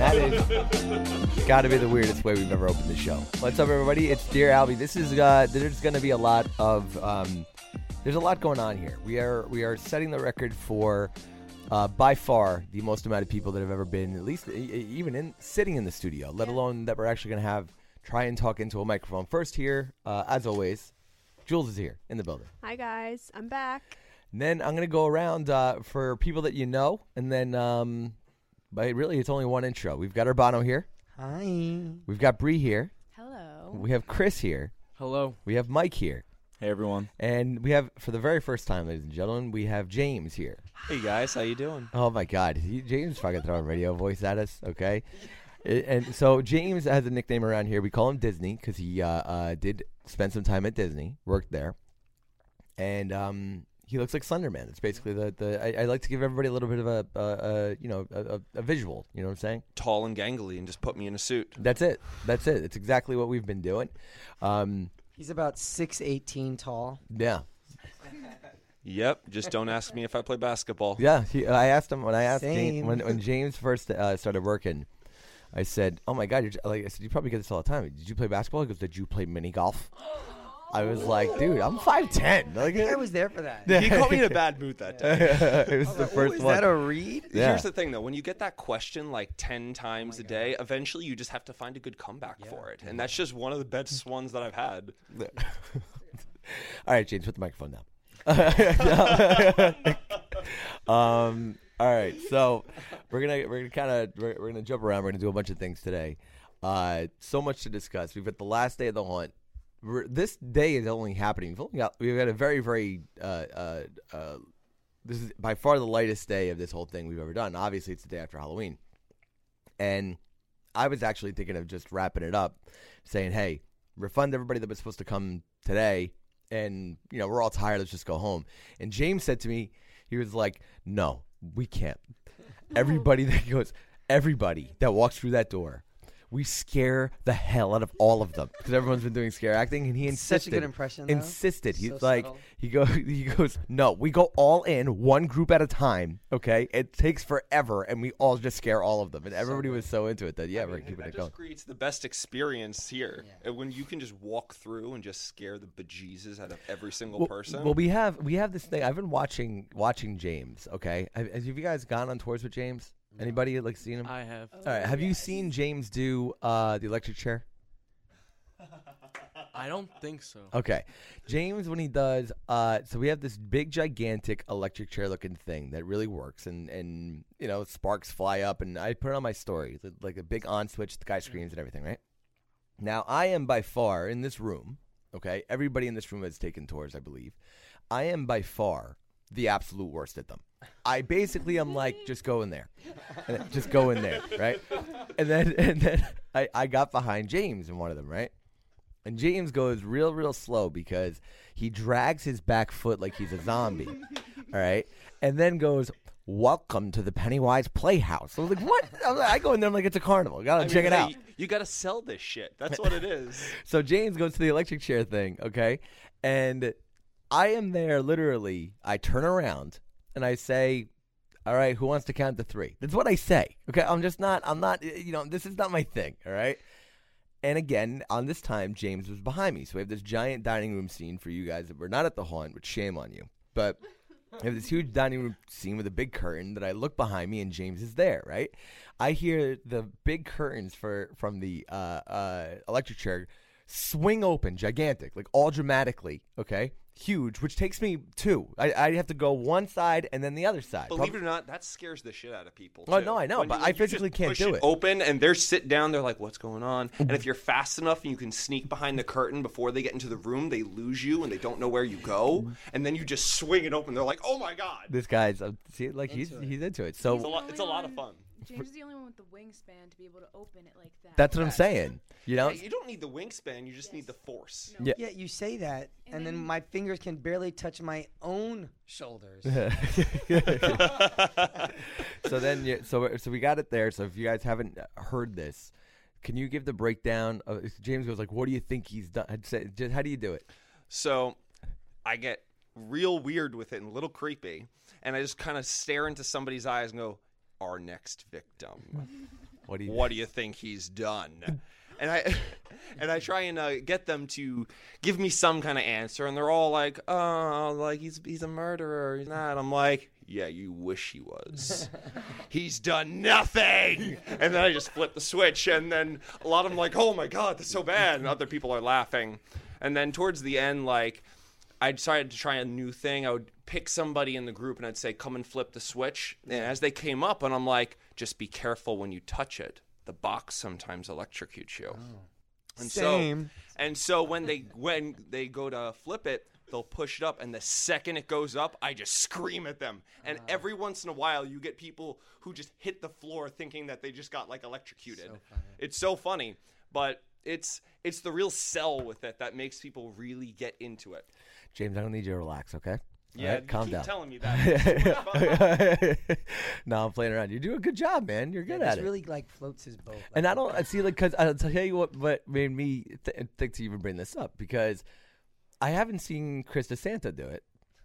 That is got to be the weirdest way we've ever opened the show. What's up, everybody? It's Dear Albie. This is uh, there's going to be a lot of um, there's a lot going on here. We are we are setting the record for uh, by far the most amount of people that have ever been, at least e- even in sitting in the studio, let alone that we're actually going to have try and talk into a microphone. First, here, uh, as always, Jules is here in the building. Hi guys, I'm back. And then I'm gonna go around uh, for people that you know, and then, um, but really, it's only one intro. We've got Urbano here. Hi. We've got Bree here. Hello. We have Chris here. Hello. We have Mike here, Hey everyone. and we have, for the very first time, ladies and gentlemen, we have James here. Hey guys, how you doing? Oh my God, he, James fucking throwing radio voice at us. Okay, I- and so James has a nickname around here. We call him Disney because he uh, uh, did spend some time at Disney, worked there, and um, he looks like Slenderman. It's basically the the. I, I like to give everybody a little bit of a, a, a you know a, a, a visual. You know what I'm saying? tall and gangly and just put me in a suit. That's it. That's it. It's exactly what we've been doing. Um, He's about six eighteen tall. yeah, Yep, just don't ask me if I play basketball. Yeah, he, I asked him when I asked James, when when James first uh, started working. I said, "Oh my God!" You're, like I said, you probably get this all the time. Did you play basketball? He goes, "Did you play mini golf?" I was like, "Dude, I'm five ten. Like, I was there for that. He caught me in a bad mood that day. it was the Oh, first is one. that a read? Yeah. Here's the thing, though: when you get that question like ten times a day, eventually you just have to find a good comeback for it, and that's just one of the best ones that I've had. all right, James, put the microphone down. um. All right, so we're gonna we're gonna kind of we're, we're gonna jump around. We're gonna do a bunch of things today. Uh, so much to discuss. We've got the last day of the hunt. We're, this day is only happening. We've only got we've got a very very uh, uh, uh, this is by far the lightest day of this whole thing we've ever done. Obviously, it's the day after Halloween, and I was actually thinking of just wrapping it up, saying, "Hey, refund everybody that was supposed to come today, and you know we're all tired. Let's just go home." And James said to me, he was like, "No, we can't. Everybody that goes, everybody that walks through that door." We scare the hell out of all of them because everyone's been doing scare acting, and he insisted. Such a insisted. good impression, though. Insisted. He's So like, subtle. he goes, he goes, no, we go all in, one group at a time. Okay, it takes forever, and we all just scare all of them, and everybody was so into it that yeah, we're keeping that it going. just creates the best experience here. And When you can just walk through and just scare the bejesus out of every single Well, person. well, we have we have this thing. I've been watching watching James. Okay, have, have you guys gone on tours with James? Anybody like seen him? I have. All right, have you seen James do uh, the electric chair? I don't think so. Okay, James when he does, uh, so we have this big gigantic electric chair looking thing that really works, and and you know sparks fly up, and I put it on my story like a big on switch, the guy screams and everything, right? Now I am by far in this room. Okay, everybody in this room has taken tours, I believe. I am by far the absolute worst at them. I basically am like, just go in there, And just go in there, right? And then and then I, I got behind James in one of them, right? And James goes real, real slow because he drags his back foot like he's a zombie. All right, and then goes. Welcome to the Pennywise Playhouse. I was like, "What?" I, like- I go in there. I'm like, "It's a carnival. Gotta I mean, check it hey, out." You, you got to sell this shit. That's what it is. So James goes to the electric chair thing, okay? And I am there literally. I turn around and I say, "All right, who wants to count to 3?" That's what I say. Okay? I'm just not I'm not you know, this is not my thing, all right? And again, on this time James was behind me. So we have this giant dining room scene for you guys that were not at the haunt, which shame on you. But I have this huge dining room scene with a big curtain that I look behind me and James is there, right? I hear the big curtains for from the uh, uh, electric chair swing open, gigantic, like all dramatically, okay? Huge, which takes me two. I, I have to go one side and then the other side. Believe it or not, that scares the shit out of people. Oh, too. no, I know, When but you- I you just physically can't push do it. Open and they're sit down. They're like, "What's going on?" And if you're fast enough and you can sneak behind the curtain before they get into the room, they lose you and they don't know where you go. And then you just swing it open. They're like, "Oh my god!" This guy's uh, see, like he's he's into it. It's a So lot. It's a lot of fun. James is the only one with the wingspan to be able to open it like that. that's what I'm saying. You know, Yeah, you don't need the wingspan. You just need the force. Yeah. Yeah, you say that, and then my fingers can barely touch my own shoulders. so then, you, so so we got it there. So if you guys haven't uh, heard this, can you give the breakdown? Of, James goes like, "What do you think he's done?" I'd say, just, how do you do it? So I get real weird with it and a little creepy. And I just kind of stare into somebody's eyes and go, Our next victim. What do you? What do you think he's done? And I and I try and uh, get them to give me some kind of answer, and they're all like, "Oh, like he's he's a murderer." He's not. I'm like, "Yeah, you wish he was. he's done nothing." And then I just flip the switch, and then a lot of them like, "Oh my god, that's so bad," and other people are laughing. And then towards the end, like. I decided to try a new thing. I would pick somebody in the group and I'd say, "Come and flip the switch." And as they came up, and I'm like, "Just be careful when you touch it. The box sometimes electrocutes you." Oh. And Same. so, and so when they when they go to flip it, they'll push it up, and the second it goes up, I just scream at them. And ah. every once in a while, you get people who just hit the floor thinking that they just got like electrocuted. It's so funny, but it's it's the real sell with it that makes people really get into it. James, I don't need you to relax, okay? All Yeah, right, you calm keep down. telling me that. It's so much fun. no, I'm playing around. You do a good job, man. You're good This at it. really like floats his boat. and I don't I see like because I'll tell you what what made me th- think to even bring this up because I haven't seen Chris DeSanta do it.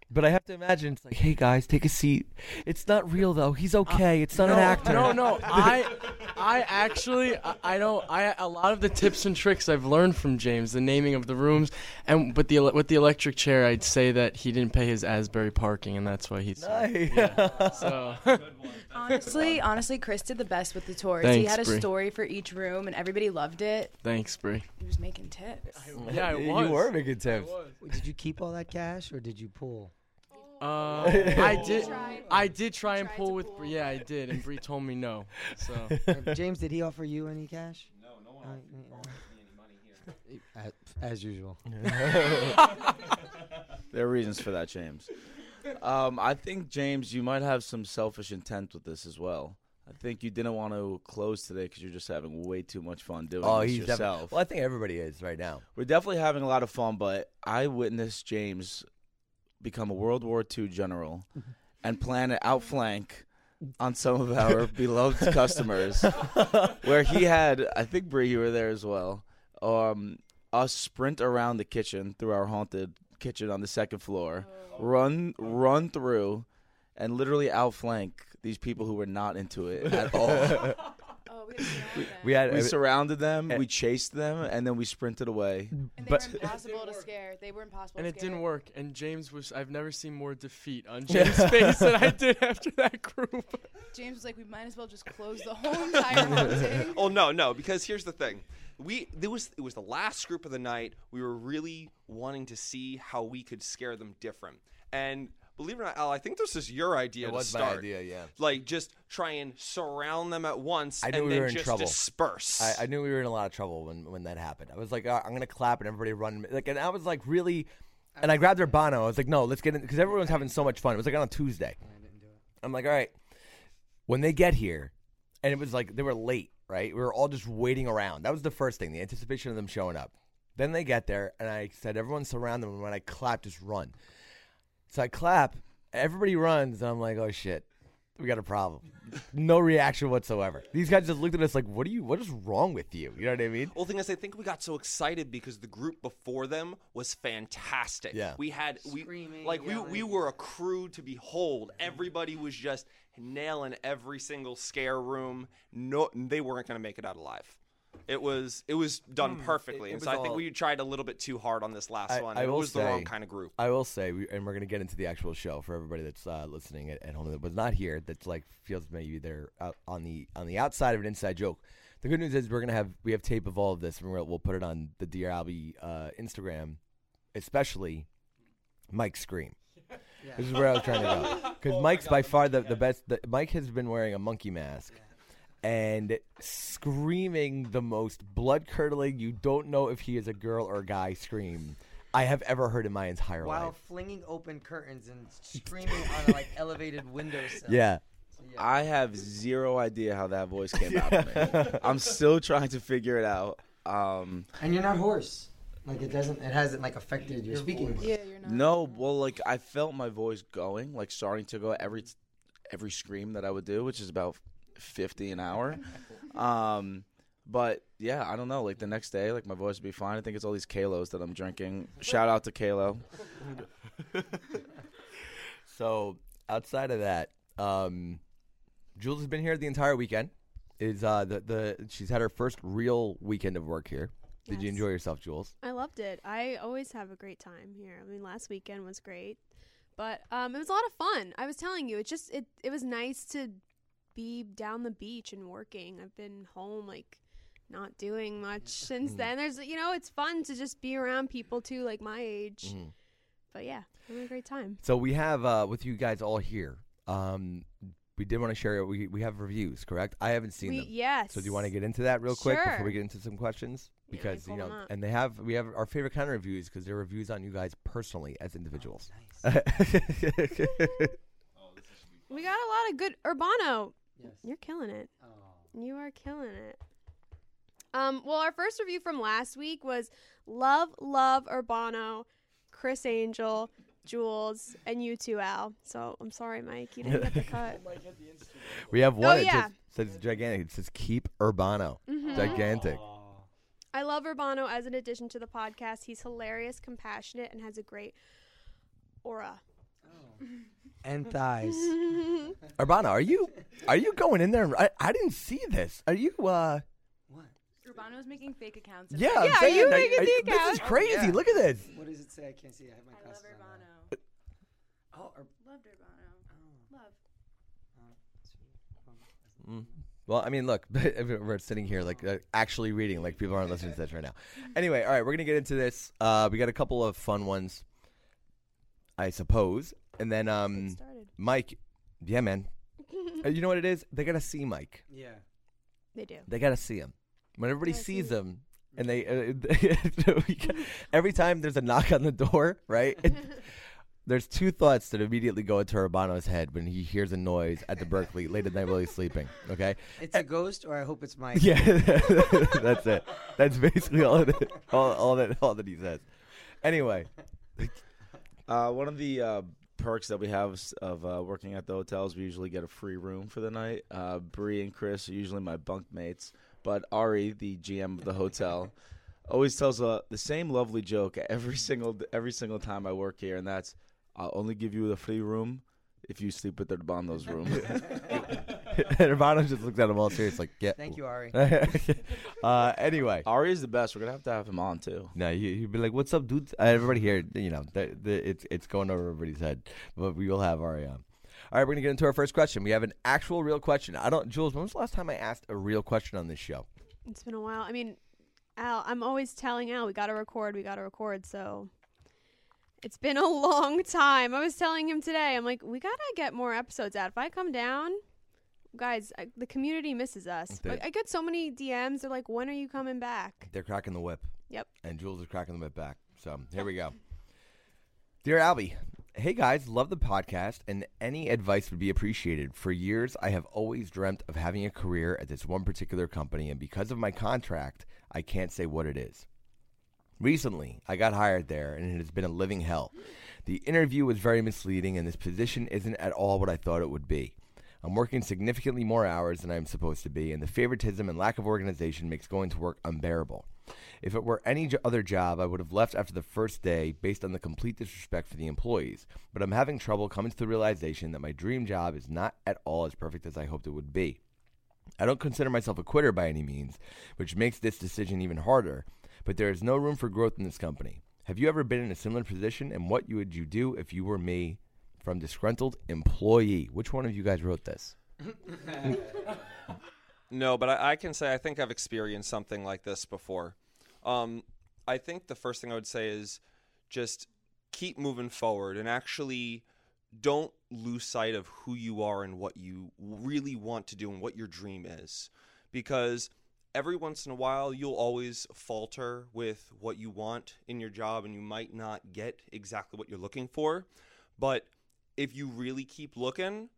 But I have to imagine it's like, hey guys, take a seat. It's not real though. He's uh, okay. It's not an actor. No, no, I, I actually, I, I don't. I a lot of the tips and tricks I've learned from James, the naming of the rooms, and but the with the electric chair, I'd say that he didn't pay his Asbury parking, and that's why he's. Nice. So honestly, honestly, Chris did the best with the tours. he Thanks, had a Bree. story for each room, and everybody loved it. thanks, Bree. He was making tips. Yeah, I was. you were making tips. Did you keep all that cash or did you pull? Uh, I did. tried. I did try and Tried pull to with. pull. Bree. Yeah, I did, and Bree told me no. So Uh, James, did he offer you any cash? No, no one offered me any money here. As, usual. There are reasons for that, James. Um, I think James, you might have some selfish intent with this as well. I think you didn't want to close today because you're just having way too much fun doing Oh, this he's yourself. Well, I think everybody is right now. We're definitely having a lot of fun, but I witnessed James become a World War II general and plan an outflank on some of our beloved customers, where he had, I think Bree, you were there as well, um, us sprint around the kitchen through our haunted kitchen on the second floor, oh. run, oh. run through, and literally outflank these people who were not into it at all. We had to know them. We had we surrounded them, we chased them, and then we sprinted away. and they but- were impossible to scare. They were impossible. and to it didn't work. And James was. I've never seen more defeat on James' face than I did after that group. James was like, "We might as well just close the whole entire haunting." Oh no, no, because here's the thing. We there was it was the last group of the night. We were really wanting to see how we could scare them different. And believe it or not, Al, I think this is your idea It to was my idea, yeah. Like just try and surround them at once I knew and we then were in just trouble. disperse. I, I knew we were in a lot of trouble when, when that happened. I was like, "Uh, I'm gonna clap and everybody run. Like, and I was like, really. And I grabbed Urbano. I was like, no, let's get in because everyone was having so much fun. It was like on a Tuesday. I'm like, all right. When they get here, and it was like they were late, right? We were all just waiting around. That was the first thing, the anticipation of them showing up. Then they get there, and I said, everyone surround them. And when I clap, just run. So I clap, everybody runs, and I'm like, oh shit, we got a problem. No reaction whatsoever. These guys just looked at us like, what are you? What is wrong with you? You know what I mean? Well, the thing is, I think we got so excited because the group before them was fantastic. Yeah. we had we Screaming, like we we were a crew to behold. Everybody was just nailing every single scare room. No, they weren't going to make it out alive. It was it was done perfectly, Hmm. It- it and so was I think all- we tried a little bit too hard on this last I- one. I it will was the wrong say- kind of group. I will say, we, and we're going to get into the actual show for everybody that's uh, listening at, at home that was not here. That's like feels maybe they're out on the on the outside of an inside joke. The good news is we're going to have we have tape of all of this, and we're, we'll put it on the Dear Albie uh, Instagram, especially Mike's scream. This is where I was trying to go because Mike's by far the, the best. The, Mike has been wearing a monkey mask and screaming the most blood curdling. You don't know if he is a girl or a guy scream I have ever heard in my entire life. While flinging open curtains and screaming on a, like elevated windowsill. Yeah. Yeah. I have zero idea how that voice came out of me. I'm still trying to figure it out. Um, And you're not hoarse. Like it doesn't. It hasn't like affected your speaking. voice. Yeah, you're not. no, well, like I felt my voice going, like starting to go every every scream that I would do, which is about 50 an hour. Um, but yeah, I don't know. Like the next day, like my voice would be fine. I think it's all these Kalos that I'm drinking. Shout out to Kalo. So outside of that, um, Jules has been here the entire weekend. Is uh, the the she's had her first real weekend of work here. Did you Yes. enjoy yourself, Jules? I loved it. I always have a great time here. I mean, last weekend was great, but um, it was a lot of fun. I was telling you, it just it it was nice to be down the beach and working. I've been home like not doing much since Mm-hmm. then. There's you know, it's fun to just be around people too, like my age. Mhm. But yeah, I had a great time. So we have uh, with you guys all here. Um, we did want to share. We we have reviews, correct? I haven't seen We them. yes. So do you want to get into that real quick before we get into some questions? Yeah, Because you know, and they have we have our favorite kind of reviews because they're reviews on you guys personally as individuals. We got a lot of good Urbano. Yes. You're killing it. Oh. You are killing it. Um, well, our first review from last week was Love, Love Urbano, Chris Angel, Jules, and you too, Al. So I'm sorry, Mike, you didn't get the cut. we have one. Oh, yeah. just says gigantic. It says keep Urbano. Mhm. Gigantic. I love Urbano as an addition to the podcast. He's hilarious, compassionate, and has a great aura. And thighs. Urbano, are you are you going in there? I, I didn't see this. Are you? uh what? Urbano's making fake accounts. and Yeah, Yeah, I'm are saying, you like, making are the you- This is crazy. Yeah. Look at this. What does it say? I can't see. I have my I love glasses on now. Urbano. Oh, Ur- Loved Urbano. Love. Mm. Well, I mean, look, we're sitting here like uh, actually reading, like people aren't listening to this right now. Anyway, all right, we're gonna get into this. Uh, we got a couple of fun ones, I suppose, and then um. Mike, yeah, man. Uh, you know what it is? They gotta see Mike. yeah. They do. They gotta see him. When everybody Gotta sees see him, and they uh, we got- every time there's a knock on the door, right? it- there's two thoughts that immediately go into Urbano's head when he hears a noise at the Berkeley late at night while he's sleeping. Okay, It's a ghost, or I hope it's Mike. yeah, that's it. That's basically all it is. All, all that all that he says. Anyway, Uh, one of the uh, perks that we have of uh, working at the hotels, we usually get a free room for the night. Uh, Bree and Chris are usually my bunk mates, but Ari, the GM of the hotel, always tells uh, the same lovely joke every single every single time I work here, and that's I'll only give you the free room if you sleep with Urbano's room. and Urbano just looked at him all serious, like, yeah. Thank you, Ari. uh, anyway, Ari is the best. We're gonna have to have him on too. No, he, he'd be like, "What's up, dude?" Uh, everybody here, you know, the, the, it's it's going over everybody's head, but we will have Ari on. All right, we're gonna get into our first question. We have an actual real question. I don't, Jules. When was the last time I asked a real question on this show? It's been a while. I mean, Al, I'm always telling Al, we got to record, we got to record. So it's been a long time. I was telling him today, I'm like, we got to get more episodes out. If I come down, guys, I, the community misses us. They- I, I get so many DMs. They're like, when are you coming back? They're cracking the whip. Yep. And Jules is cracking the whip back. So here we go. Dear Albie, hey guys, love the podcast, and any advice would be appreciated. For years, I have always dreamt of having a career at this one particular company, and because of my contract, I can't say what it is. Recently, I got hired there, and it has been a living hell. The interview was very misleading, and this position isn't at all what I thought it would be. I'm working significantly more hours than I'm supposed to be, and the favoritism and lack of organization makes going to work unbearable. If it were any other job, I would have left after the first day based on the complete disrespect for the employees. But I'm having trouble coming to the realization that my dream job is not at all as perfect as I hoped it would be. I don't consider myself a quitter by any means, which makes this decision even harder, but there is no room for growth in this company. Have you ever been in a similar position, and what would you do if you were me? From disgruntled employee. Which one of you guys wrote this? No, but I, I can say I think I've experienced something like this before. Um, I think the first thing I would say is just keep moving forward and actually don't lose sight of who you are and what you really want to do and what your dream is. Because every once in a while, you'll always falter with what you want in your job and you might not get exactly what you're looking for. But if you really keep looking,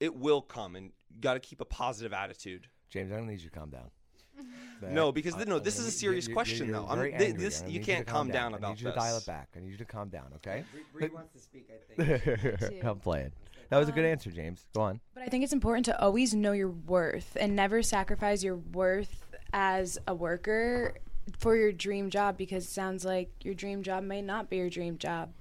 it will come and you got to keep a positive attitude. James, I don't need you to calm down. No, because I- no, I- this is a serious you- question, you're though. I'm- very angry. this- you can't to calm down I about need you to dial it back. I need you to calm down, okay? Bree wants to speak, I think. I'm playing. That was a good um, answer, James. Go on. But I think it's important to always know your worth and never sacrifice your worth as a worker for your dream job because it sounds like your dream job may not be your dream job.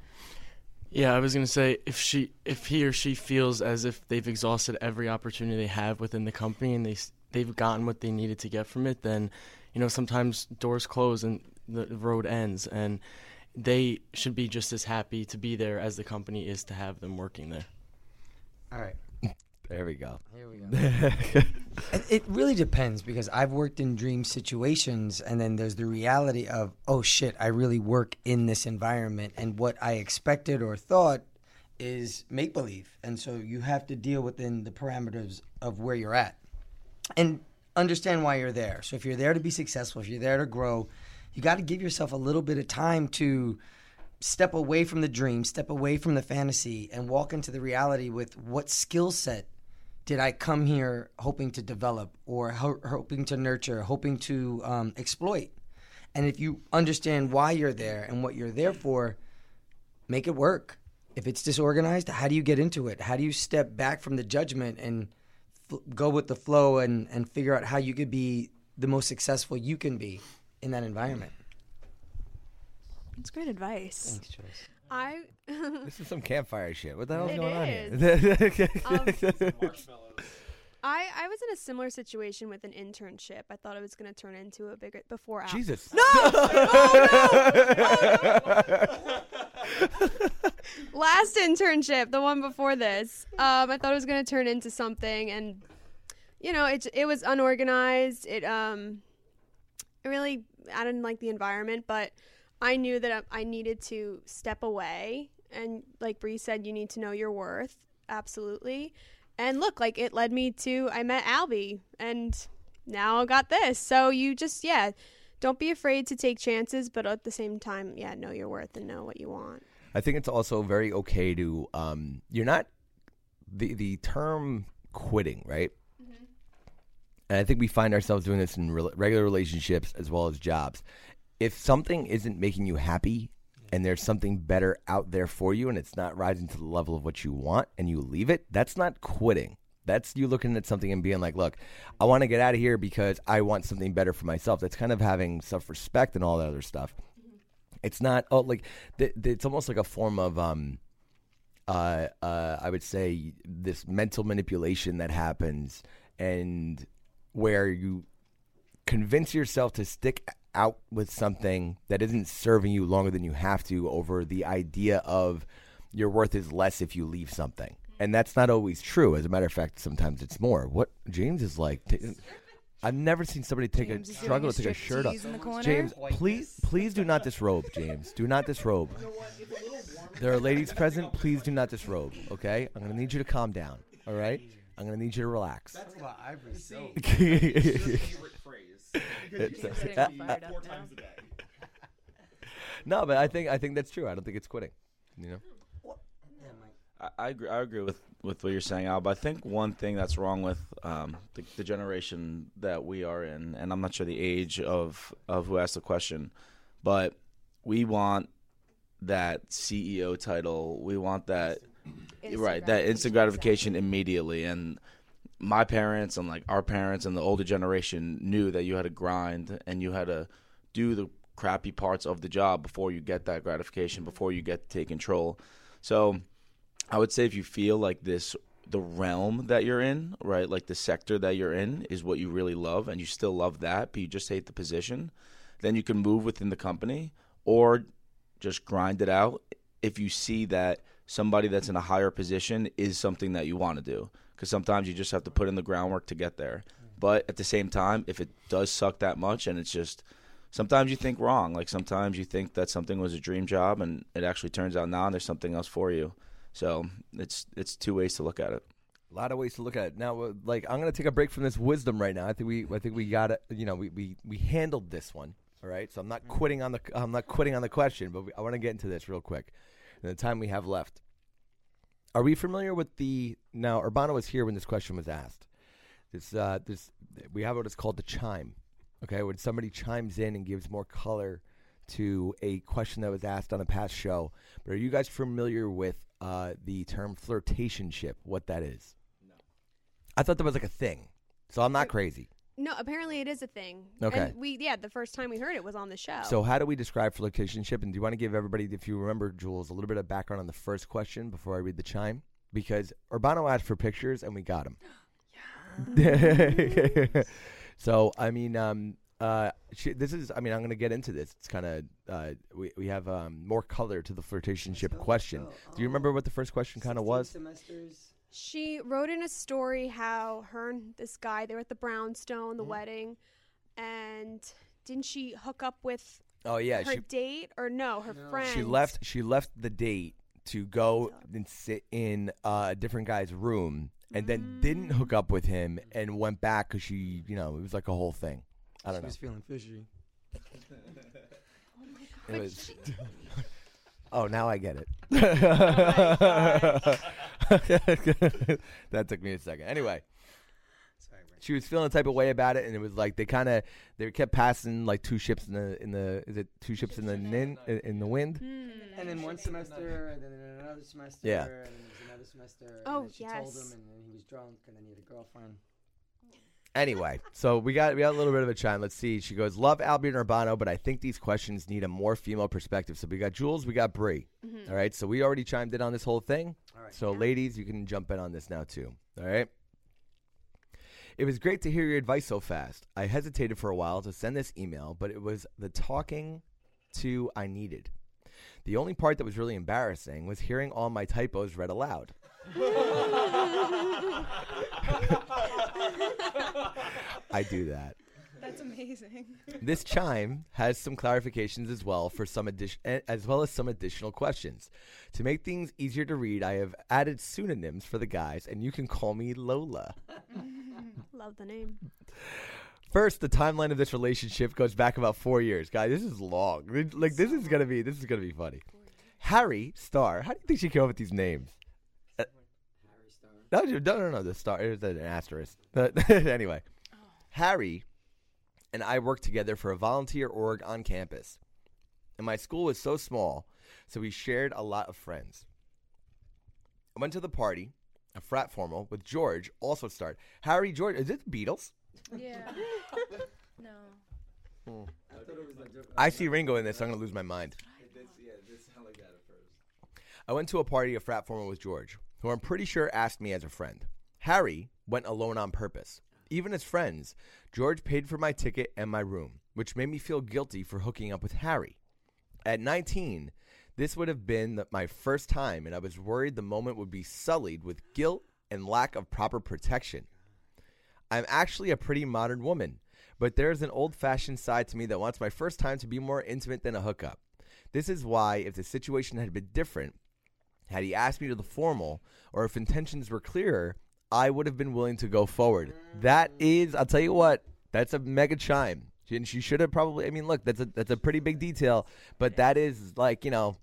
Yeah, I was gonna say if she, if he or she feels as if they've exhausted every opportunity they have within the company and they they've gotten what they needed to get from it, then you know sometimes doors close and the road ends, and they should be just as happy to be there as the company is to have them working there. All right. There we go. Here we go. it, it really depends because I've worked in dream situations, and then there's the reality of, oh shit, I really work in this environment, and what I expected or thought is make believe, and so you have to deal within the parameters of where you're at, and understand why you're there. So if you're there to be successful, if you're there to grow, you got to give yourself a little bit of time to step away from the dream, step away from the fantasy, and walk into the reality with what skill set did I come here hoping to develop or ho- hoping to nurture, hoping to um, exploit? And if you understand why you're there and what you're there for, make it work. If it's disorganized, how do you get into it? How do you step back from the judgment and f- go with the flow and, and figure out how you could be the most successful you can be in that environment? It's great advice. Thanks, Joyce. I This is some campfire shit. What the hell's It going on here? Um, I I was in a similar situation with an internship. I thought it was going to turn into a bigger before Al- Jesus. No! Oh, no! Last internship, the one before this, um, I thought it was going to turn into something, and you know, it it was unorganized. It um, it really I didn't like the environment, but I knew that I, needed to step away, and like Bree said, you need to know your worth, absolutely. And look, like it led me to I met Albie, and now I got this. So you just yeah, don't be afraid to take chances, but at the same time, yeah, know your worth and know what you want. I think it's also very okay to um you're not the the term quitting, right? And I think we find ourselves doing this in re- regular relationships as well as jobs. If something isn't making you happy and there's something better out there for you and it's not rising to the level of what you want and you leave it, that's not quitting. That's you looking at something and being like, look, I want to get out of here because I want something better for myself. That's kind of having self respect and all that other stuff. It's not oh like th- th- it's almost like a form of um uh uh I would say this mental manipulation that happens and where you convince yourself to stick out with something that isn't serving you longer than you have to over the idea of your worth is less if you leave something. And that's not always true. As a matter of fact, sometimes it's more. What James is like t- I've never seen somebody take James a struggle to take a shirt off. striptease in the corner. James, please please do not disrobe, James. Do not disrobe. There are ladies present. Please do not disrobe, okay? I'm going to need you to calm down, all right? I'm going to need you to relax. That's why I It's, uh, no, but I think I think that's true. I don't think it's quitting. You know, I, I agree. I agree with, with what you're saying, Al. But I think one thing that's wrong with um, the, the generation that we are in, and I'm not sure the age of of who asked the question, but we want that CEO title. We want that Instant right, that instant gratification exactly. immediately. And my parents and like our parents and the older generation knew that you had to grind and you had to do the crappy parts of the job before you get that gratification, before you get to take control. So I would say if you feel like this the realm that you're in, right, like the sector that you're in is what you really love and you still love that, but you just hate the position, then you can move within the company or just grind it out if you see that somebody that's in a higher position is something that you want to do because sometimes you just have to put in the groundwork to get there but at the same time if it does suck that much and it's just sometimes you think wrong like sometimes you think that something was a dream job and it actually turns out now there's something else for you so it's it's two ways to look at it A lot of ways to look at it. Now, uh, like I'm gonna take a break from this wisdom right now. I think we, I think we got it. You know, we, we, we handled this one. All right. So I'm not quitting on the, I'm not quitting on the question, but we, I want to get into this real quick. In the time we have left, are we familiar with the? Now, Urbano was here when this question was asked. This, uh, this, we have what is called the chime. Okay, when somebody chimes in and gives more color to a question that was asked on a past show. But are you guys familiar with uh, the term flirtationship? What that is? No. I thought that was like a thing, so I'm not crazy. No, apparently it is a thing. Okay. And we yeah, the first time we heard it was on the show. So how do we describe flirtationship? And do you want to give everybody, if you remember, Jules, a little bit of background on the first question before I read the chime? Because Urbano asked for pictures and we got them. Yeah. So I mean, um, uh, she, this is. I mean, I'm going to get into this. It's kind of uh, we we have um, more color to the flirtationship question. Do you remember what the first question kind of was? Semesters. She wrote in a story how her and this guy they were at the brownstone, Mm-hmm. the wedding, and didn't she hook up with Oh yeah, her she date or no, her friend? she left. She left the date to go and sit in uh, a different guy's room, and then didn't hook up with him, and went back because she, you know, it was like a whole thing. I don't She know. She was feeling fishy. It was. oh, now I get it. that took me a second. Anyway, she was feeling the type of way about it, and it was like they kind of they kept passing like two ships in the in the is it two ships in the nin, in, in the wind? Hmm. And then one semester, and then another semester, Yeah. and then there's another semester. Oh, and then she told yes. him, and then he was drunk, and then he had a girlfriend. Anyway, so we got we got a little bit of a chime. Let's see. She goes, "Love Albie and Urbano, but I think these questions need a more female perspective." So we got Jules, we got Bree. All right, so we already chimed in on this whole thing. All right. So ladies, you can jump in on this now too. All right. It was great to hear your advice so fast. I hesitated for a while to send this email, but it was the talking to I needed. The only part that was really embarrassing was hearing all my typos read aloud. I do that. That's amazing. This chime has some clarifications as well for some addition, eh, as well as some additional questions. To make things easier to read, I have added pseudonyms for the guys, and you can call me Lola. Love the name. First, the timeline of this relationship goes back about four years. Guys, this is long. Like this is gonna be this is gonna be funny. Harry Star. How do you think she came up with these names? Uh, No, no, no, no. The star. There's an asterisk. But anyway, Harry and I worked together for a volunteer org on campus, and my school was so small, so we shared a lot of friends. I went to the party, a frat formal with George. Also starred Harry George. Is it the Beatles? Yeah. no. I see Ringo in this. I'm gonna lose my mind. I went to a party, a frat formal with George, who I'm pretty sure asked me as a friend. Harry went alone on purpose. Even as friends, George paid for my ticket and my room, which made me feel guilty for hooking up with Harry. At 19, this would have been the- my first time, and I was worried the moment would be sullied with guilt and lack of proper protection. I'm actually a pretty modern woman, but there's an old fashioned side to me that wants my first time to be more intimate than a hookup. This is why, if the situation had been different, had he asked me to the formal, or if intentions were clearer, I would have been willing to go forward. That is, I'll tell you what, that's a mega chime. And she should have probably. I mean, look, that's a that's a pretty big detail, but that is like you know,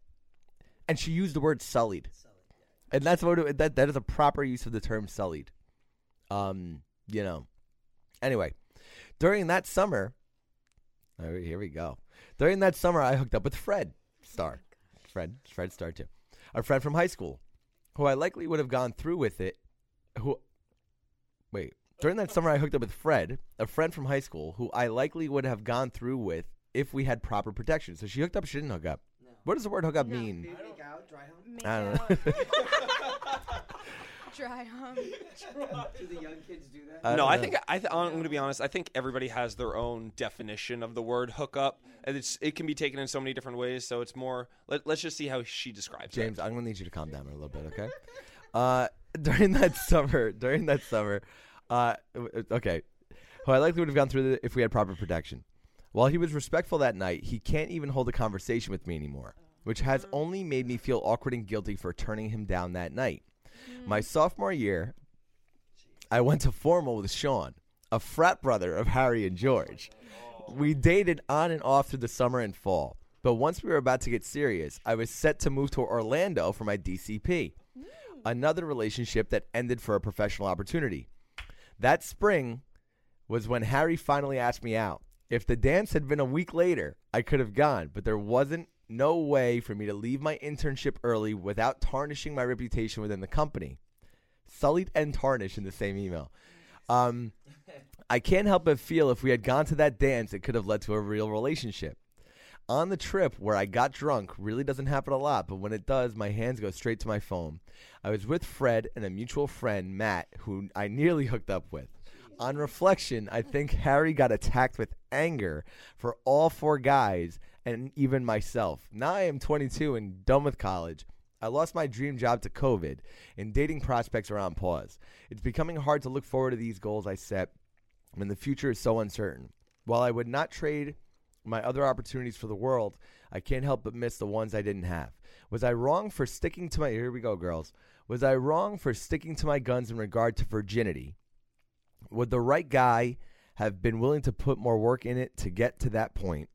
and she used the word sullied, and that's what it- that that is a proper use of the term sullied. Um, you know. Anyway, during that summer, oh, here we go. During that summer, I hooked up with Fred Star. Fred. Fred Star too. A friend from high school, who I likely would have gone through with it. Who, wait, during that summer I hooked up with Fred, a friend from high school, who I likely would have gone through with if we had proper protection. So she hooked up. She didn't hook up. What does the word hook up mean? Make I don't out. know. Dry hump. Do the young kids do that? I no, I think I th- I'm going to be honest. I think everybody has their own definition of the word hookup, and it's it can be taken in so many different ways. So it's more. Let, let's just see how she describes James, it. James, I'm gonna need you to calm down a little bit, okay? Uh, during that summer, during that summer, uh, uh okay, who I likely would have gone through if we had proper protection. While he was respectful that night, he can't even hold a conversation with me anymore, which has mm. only made me feel awkward and guilty for turning him down that night. My mm. sophomore year, I went to formal with Sean, a frat brother of Harry and George. We dated on and off through the summer and fall. But once we were about to get serious, I was set to move to Orlando for my DCP. Another relationship that ended for a professional opportunity. That spring was when Harry finally asked me out. If the dance had been a week later, I could have gone, but there wasn't no way for me to leave my internship early without tarnishing my reputation within the company. Sullied and tarnished in the same email. Um, I can't help but feel if we had gone to that dance, it could have led to a real relationship. On the trip where I got drunk really doesn't happen a lot, but when it does, my hands go straight to my phone. I was with Fred and a mutual friend, Matt, who I nearly hooked up with. On reflection, I think Harry got attacked with anger for all four guys and even myself. Now I am 22 and done with college. I lost my dream job to COVID, and dating prospects are on pause. It's becoming hard to look forward to these goals I set when the future is so uncertain. While I would not trade my other opportunities for the world, I can't help but miss the ones I didn't have. Was I wrong for sticking to my here we go, girls. Was I wrong for sticking to my guns in regard to virginity? Would the right guy have been willing to put more work in it to get to that point?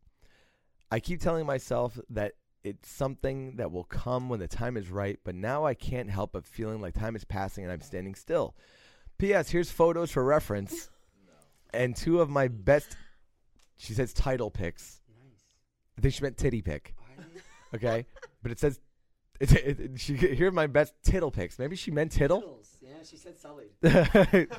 I keep telling myself that it's something that will come when the time is right, but now I can't help but feeling like time is passing and I'm standing still. P.S. Here's photos for reference and two of my best, she says title pics. I think she meant titty pic. Okay? but it says, it, it, it- she, here are my best tittle pics. Maybe she meant tittle? Yeah, she said sullied.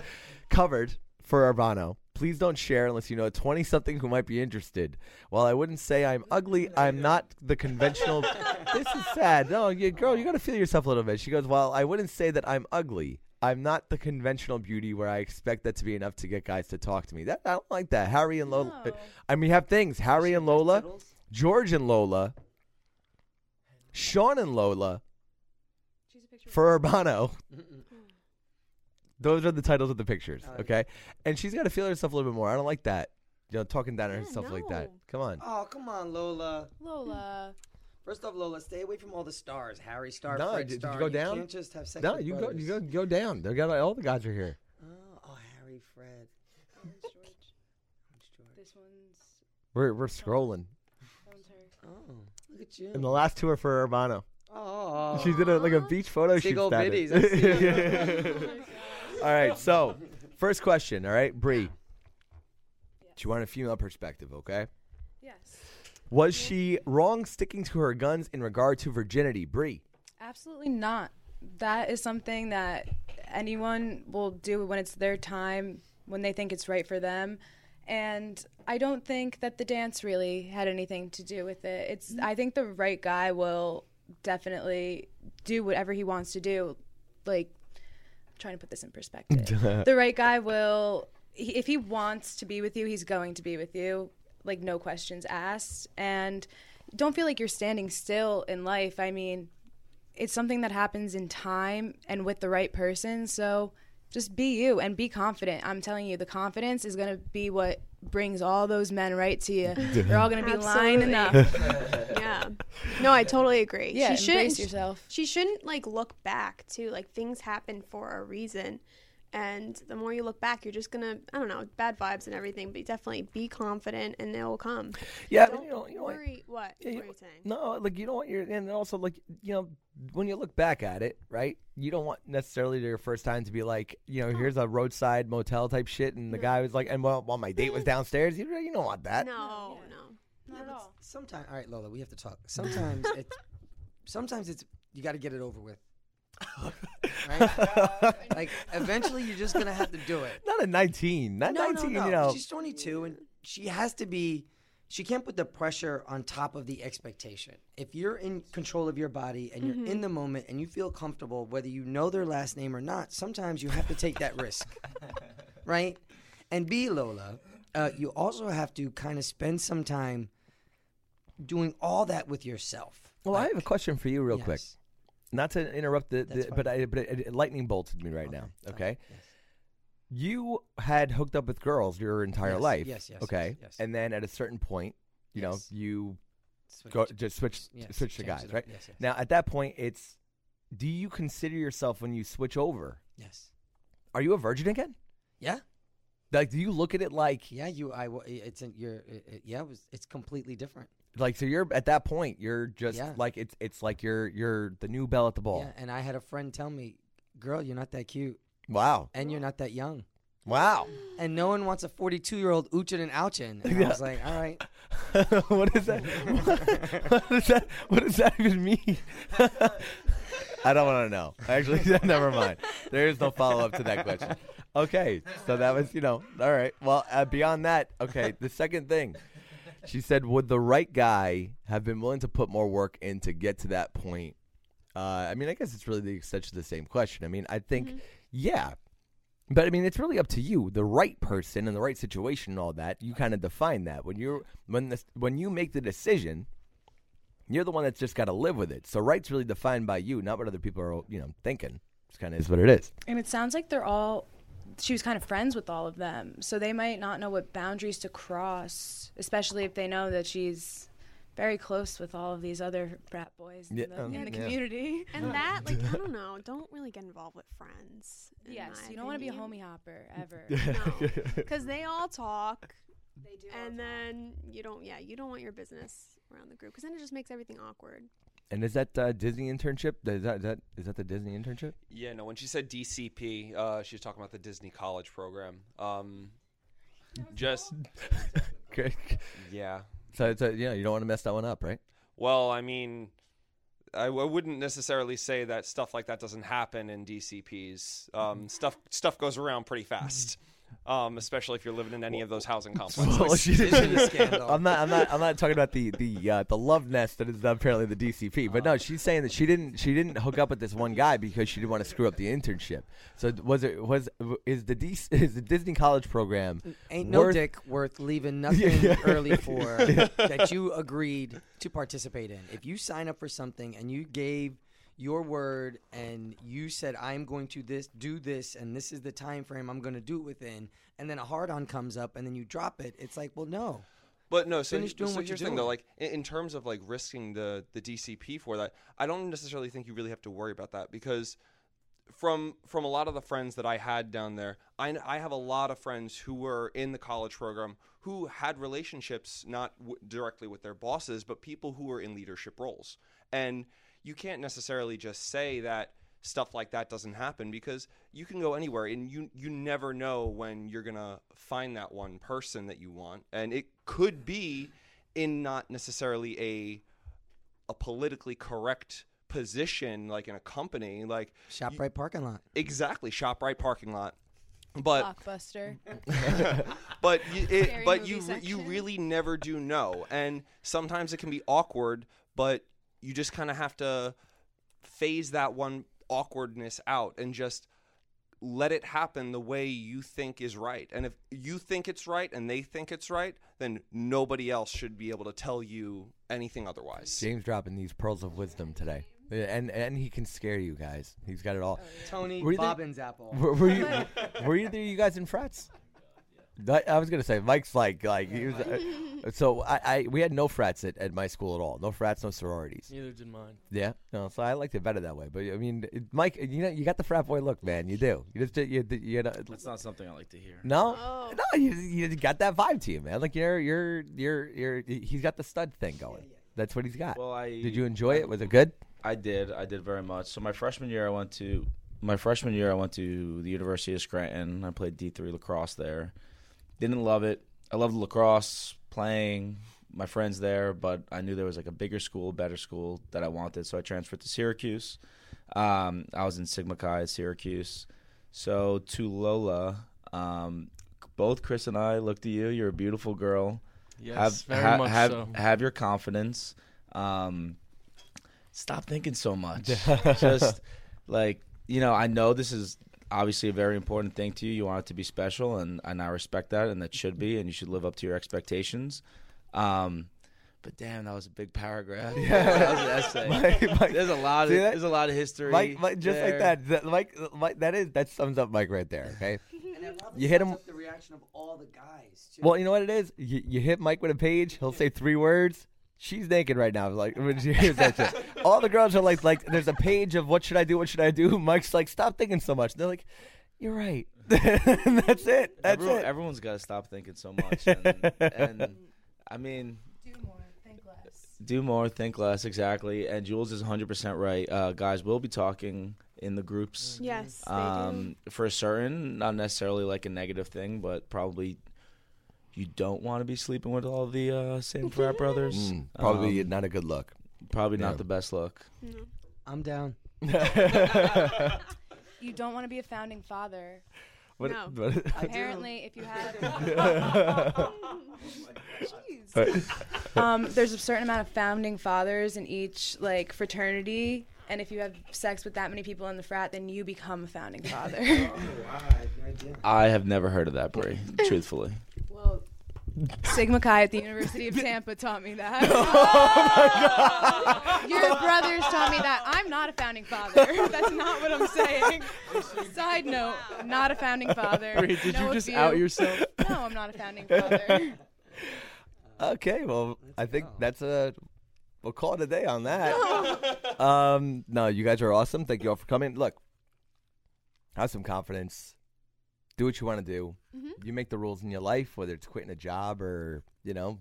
covered for Urbano. Please don't share unless you know a 20 something who might be interested. While I wouldn't say I'm ugly, I'm not the conventional. this is sad. No, you, girl, you got to feel yourself a little bit. She goes, While I wouldn't say that I'm ugly, I'm not the conventional beauty where I expect that to be enough to get guys to talk to me. That I don't like that. Harry and Lola. No. I mean, you have things. Harry and Lola, George and Lola, Sean and Lola, She's a picture. for Urbano. Those are the titles of the pictures, oh, okay? And she's got to feel herself a little bit more. I don't like that. You know, talking down to Yeah, herself like that. Come on. Oh, come on, Lola. Lola. Hmm. First off, Lola, stay away from all the stars. Harry Star, No, Fred did- did you go down? can't just have sex No, with you go, you go, go down. They got all the guys are here. Oh, oh, Harry, Fred. George. Who's George? This one's. We're we're scrolling, That one's her. Oh, look at you. and the last two are for Urbano. Oh, She did a, like a beach photo shoot. Single status. biddies, I see oh all right, so first question. All right, Bree. Do you want a female perspective? Okay. Was she wrong sticking to her guns in regard to virginity, Bree? Absolutely not. That is something that anyone will do when it's their time, when they think it's right for them. And I don't think that the dance really had anything to do with it. It's I think the right guy will definitely do whatever he wants to do. Like I'm trying to put this in perspective. the right guy will if he wants to be with you, he's going to be with you. Like no questions asked. And don't feel like you're standing still in life. I mean, it's something that happens in time and with the right person. So just be you and be confident. I'm telling you, the confidence is going to be what brings all those men right to you. They're all going to be lining up. yeah. No, I totally agree. Yeah, she shouldn't, embrace yourself. She shouldn't like look back too. Like things happen for a reason. And the more you look back, you're just gonna I don't know, bad vibes and everything, but definitely be confident and they will come. Yeah, Don't you know, you know what? worry what? Yeah, you- what are you saying? No, like you don't want your, and also like you know, when you look back at it, right? You don't want necessarily your first time to be like, you know, here's a roadside motel type shit, and the guy was like, and while, while my date was downstairs, you you don't want that. No, no. Not at all. Sometimes, all right, Lola, we have to talk. Sometimes it's sometimes it's you got to get it over with. Right? like eventually, you're just gonna have to do it. Not at 19. Not no, 19, no, no. you know. She's 22, and she has to be. She can't put the pressure on top of the expectation. If you're in control of your body and you're in the moment and you feel comfortable, whether you know their last name or not, sometimes you have to take that risk, right? And B, Lola, uh, you also have to kind of spend some time doing all that with yourself. Well, I have a question for you, real quick. Yes. Not to interrupt the, the but I but it, it lightning bolted me right now. Okay, you had hooked up with girls your entire Yes, life. yes, yes, Okay, yes, yes. and then at a certain point, you know, you Switch go just switch Yes, switch to guys, right? Yes, yes. Now at that point, it's do you consider yourself when you switch over? Yes. Are you a virgin again? Yeah. Like, do you look at it like Yeah, you. I. It's in your. It, it- yeah, it was. It's completely different. Like so? You're at that point. You're just Yeah. like it's it's like you're you're the new belle at the ball. Yeah, and I had a friend tell me, "Girl, you're not that cute, Wow, and you're not that young, wow. and no one wants a 42 year old oochin and ouchin." And I was like, "All right, what is that? what, does that? What does that even mean? I don't want to know. Actually, never mind. There is no follow up to that question. Okay, so that was you know all right. Well, uh, beyond that, okay. The second thing, she said, would the right guy have been willing to put more work in to get to that point? Uh, I mean, I guess it's really the, extension of the same question. I mean, I think, yeah, but I mean, it's really up to you, the right person and the right situation and all that. You kind of define that when you're when this when you make the decision. You're the one that's just got to live with it. So right's really defined by you, not what other people are, you know, thinking. It's kind of is what it is. And it sounds like they're all. She was kind of friends with all of them, so they might not know what boundaries to cross, especially if they know that she's very close with all of these other brat boys Yeah, in the, um, in the yeah. community. And that, like, I don't know. Don't really get involved with friends. Yes, you don't want to be a homie hopper ever. No, because they all talk, they do. and then you don't. Yeah, you don't want your business around the group because then it just makes everything awkward. And is that uh, Disney internship? Is that, is that is that the Disney internship? Yeah, no. When she said DCP, uh, she was talking about the Disney College program. Um, just Okay. yeah. So it's a, yeah, you don't want to mess that one up, right? Well, I mean, I wouldn't necessarily say that stuff like that doesn't happen in DCPs. Um, stuff stuff goes around pretty fast, um, especially if you're living in any of those housing complexes. Well, she did- Disney scandal. I'm not. I'm not. I'm not talking about the the uh, the love nest that is apparently the DCP. But no, she's saying that she didn't. She didn't hook up with this one guy because she didn't want to screw up the internship. So was it was is the D, is the Disney college program ain't no dick worth leaving nothing Yeah. early for that you agreed to participate in. If you sign up for something and you gave your word and you said I'm going to this do this and this is the time frame I'm going to do it within, and then a hard on comes up and then you drop it, it's like, well, no. But no, so, Finish doing so what here's you're the thing though, doing. like in, in terms of like risking the the DCP for that, I don't necessarily think you really have to worry about that because from from a lot of the friends that I had down there, I, I have a lot of friends who were in the college program who had relationships not w- directly with their bosses, but people who were in leadership roles, and you can't necessarily just say that stuff like that doesn't happen because you can go anywhere and you you never know when you're gonna find that one person that you want and it could be in not necessarily a a politically correct position like in a company like ShopRite parking lot. exactly ShopRite parking lot but Blockbuster. but you, it, but you re- you really never do know, and sometimes it can be awkward. But you just kind of have to phase that one awkwardness out and just let it happen the way you think is right. And if you think it's right and they think it's right, then nobody else should be able to tell you anything otherwise. James dropping these pearls of wisdom today, and and he can scare you guys. He's got it all. Oh, Tony Were you there- Bobbins apple. Were, were you were either of you guys in frats? I, I was gonna say Mike's like like he was. Uh, so I, I we had no frats at, at my school at all. No frats, no sororities. Neither did mine. Yeah, no. So I liked it better that way. But I mean, it- Mike, you know, you got the frat boy look, man. You do. You just you you, you know, That's not something I like to hear. no, Oh. no. You, you got that vibe to you, man. Like you're you're you're you're. He's got the stud thing going. That's what he's got. Well, I Did you enjoy it? Was it good? I did. I did very much. So my freshman year, I went to my freshman year. I went to the University of Scranton. I played D three lacrosse there. Didn't love it. I loved lacrosse, playing, my friends there, but I knew there was like a bigger school, better school that I wanted, so I transferred to Syracuse. Um, I was in Sigma Chi at Syracuse. So to Lola, um, both Chris and I looked at you. You're a beautiful girl. Yes, have very ha- much have so. have your confidence. Um, stop thinking so much. Just like you know, I know this is obviously a very important thing to you. You want it to be special, and and I respect that, and that should be, and you should live up to your expectations. Um, but damn, that was a big paragraph. Yeah, that was an essay. Mike- Mike- there's a lot of that? there's a lot of history. Mike, Mike, just like that, that, Mike, Mike, that is that sums up Mike right there. Okay, you hit him. The reaction of all the guys. Too. Well, you know what it is. You, you hit Mike with a page. He'll say three words. She's naked right now. Like when she hears that shit. All the girls are like, like, there's a page of what should I do? What should I do? Mike's like, stop thinking so much. They're like, you're right. That's it. That's Everyone, it. Everyone's got to stop thinking so much. And, and I mean, Do more, think less. do more, think less. Exactly. And Jules is 100% right. Uh, guys, we'll be talking in the groups. Yes, they do. Um, for a certain, not necessarily like a negative thing, but probably you don't want to be sleeping with all the uh, same frat brothers. Mm, probably Um, not a good look. probably yeah. not the best look. I'm down. You don't want to be a founding father. What- No. what- Apparently, if you have, But- um, there's a certain amount of founding fathers in each like fraternity, and if you have sex with that many people in the frat, then you become a founding father. I have never heard of that, Brie, truthfully. Well, Sigma Chi at the University of Tampa taught me that. Your brothers taught me that. I'm not a founding father. That's not what I'm saying. Side note, not a founding father. Wait, did Know you just few. out yourself? No, I'm not a founding father. Okay, well, I think that's a. We'll call it a day on that. um, no, you guys are awesome. Thank you all for coming. Look, have some confidence. Do what you want to do. Mhm. You make the rules in your life, whether it's quitting a job or you know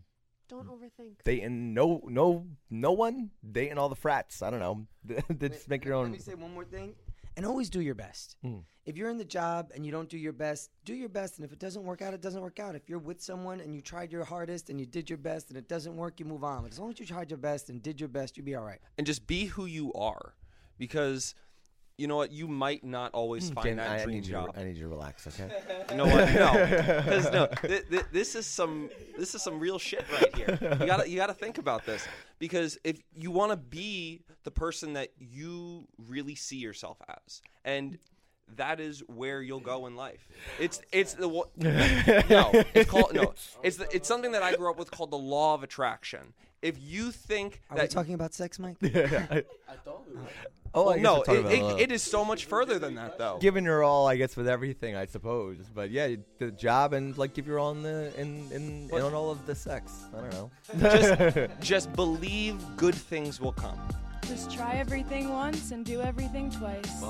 Don't overthink. dating no no no one dating all the frats. I don't know. Just make your own. Let own. me say one more thing, and always do your best. Mm. If you're in the job and you don't do your best, do your best. And if it doesn't work out, it doesn't work out. If you're with someone and you tried your hardest and you did your best and it doesn't work, you move on. But as long as you tried your best and did your best, you'll be all right. and just be who you are, because you know what, you might not always hmm, find Jen, that I, I dream need you. job. To, I need you to relax. Okay. You know what? No, because no, th- th- this is some this is some real shit right here. You gotta you gotta think about this because if you want to be the person that you really see yourself as, and that is where you'll go in life. It's it's the no, it's called no, it's the, it's something that I grew up with called the law of attraction. If you think Are that we talking about sex, Mike? Oh, I well, guess no, we're talking it, about it, love. it is so much further than that though. giving your all, I guess, with everything, I suppose. But yeah, the job and like give your all in the in in, in on all of the sex. I don't know. just, just believe good things will come. Just try everything once and do everything twice.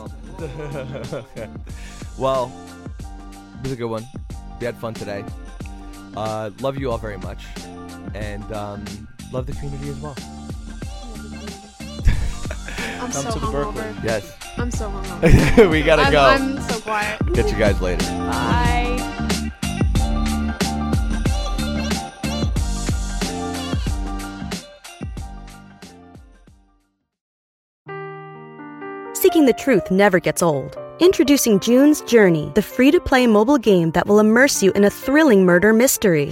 well, it was a good one. We had fun today. Uh, love you all very much, and um, love the community as well. I'm Come so to Berkeley. hungover. Yes, I'm so hungover. we gotta I'm, go. I'm so quiet. Catch you guys later. Bye. Seeking the truth never gets old. Introducing June's Journey, the free to play mobile game that will immerse you in a thrilling murder mystery.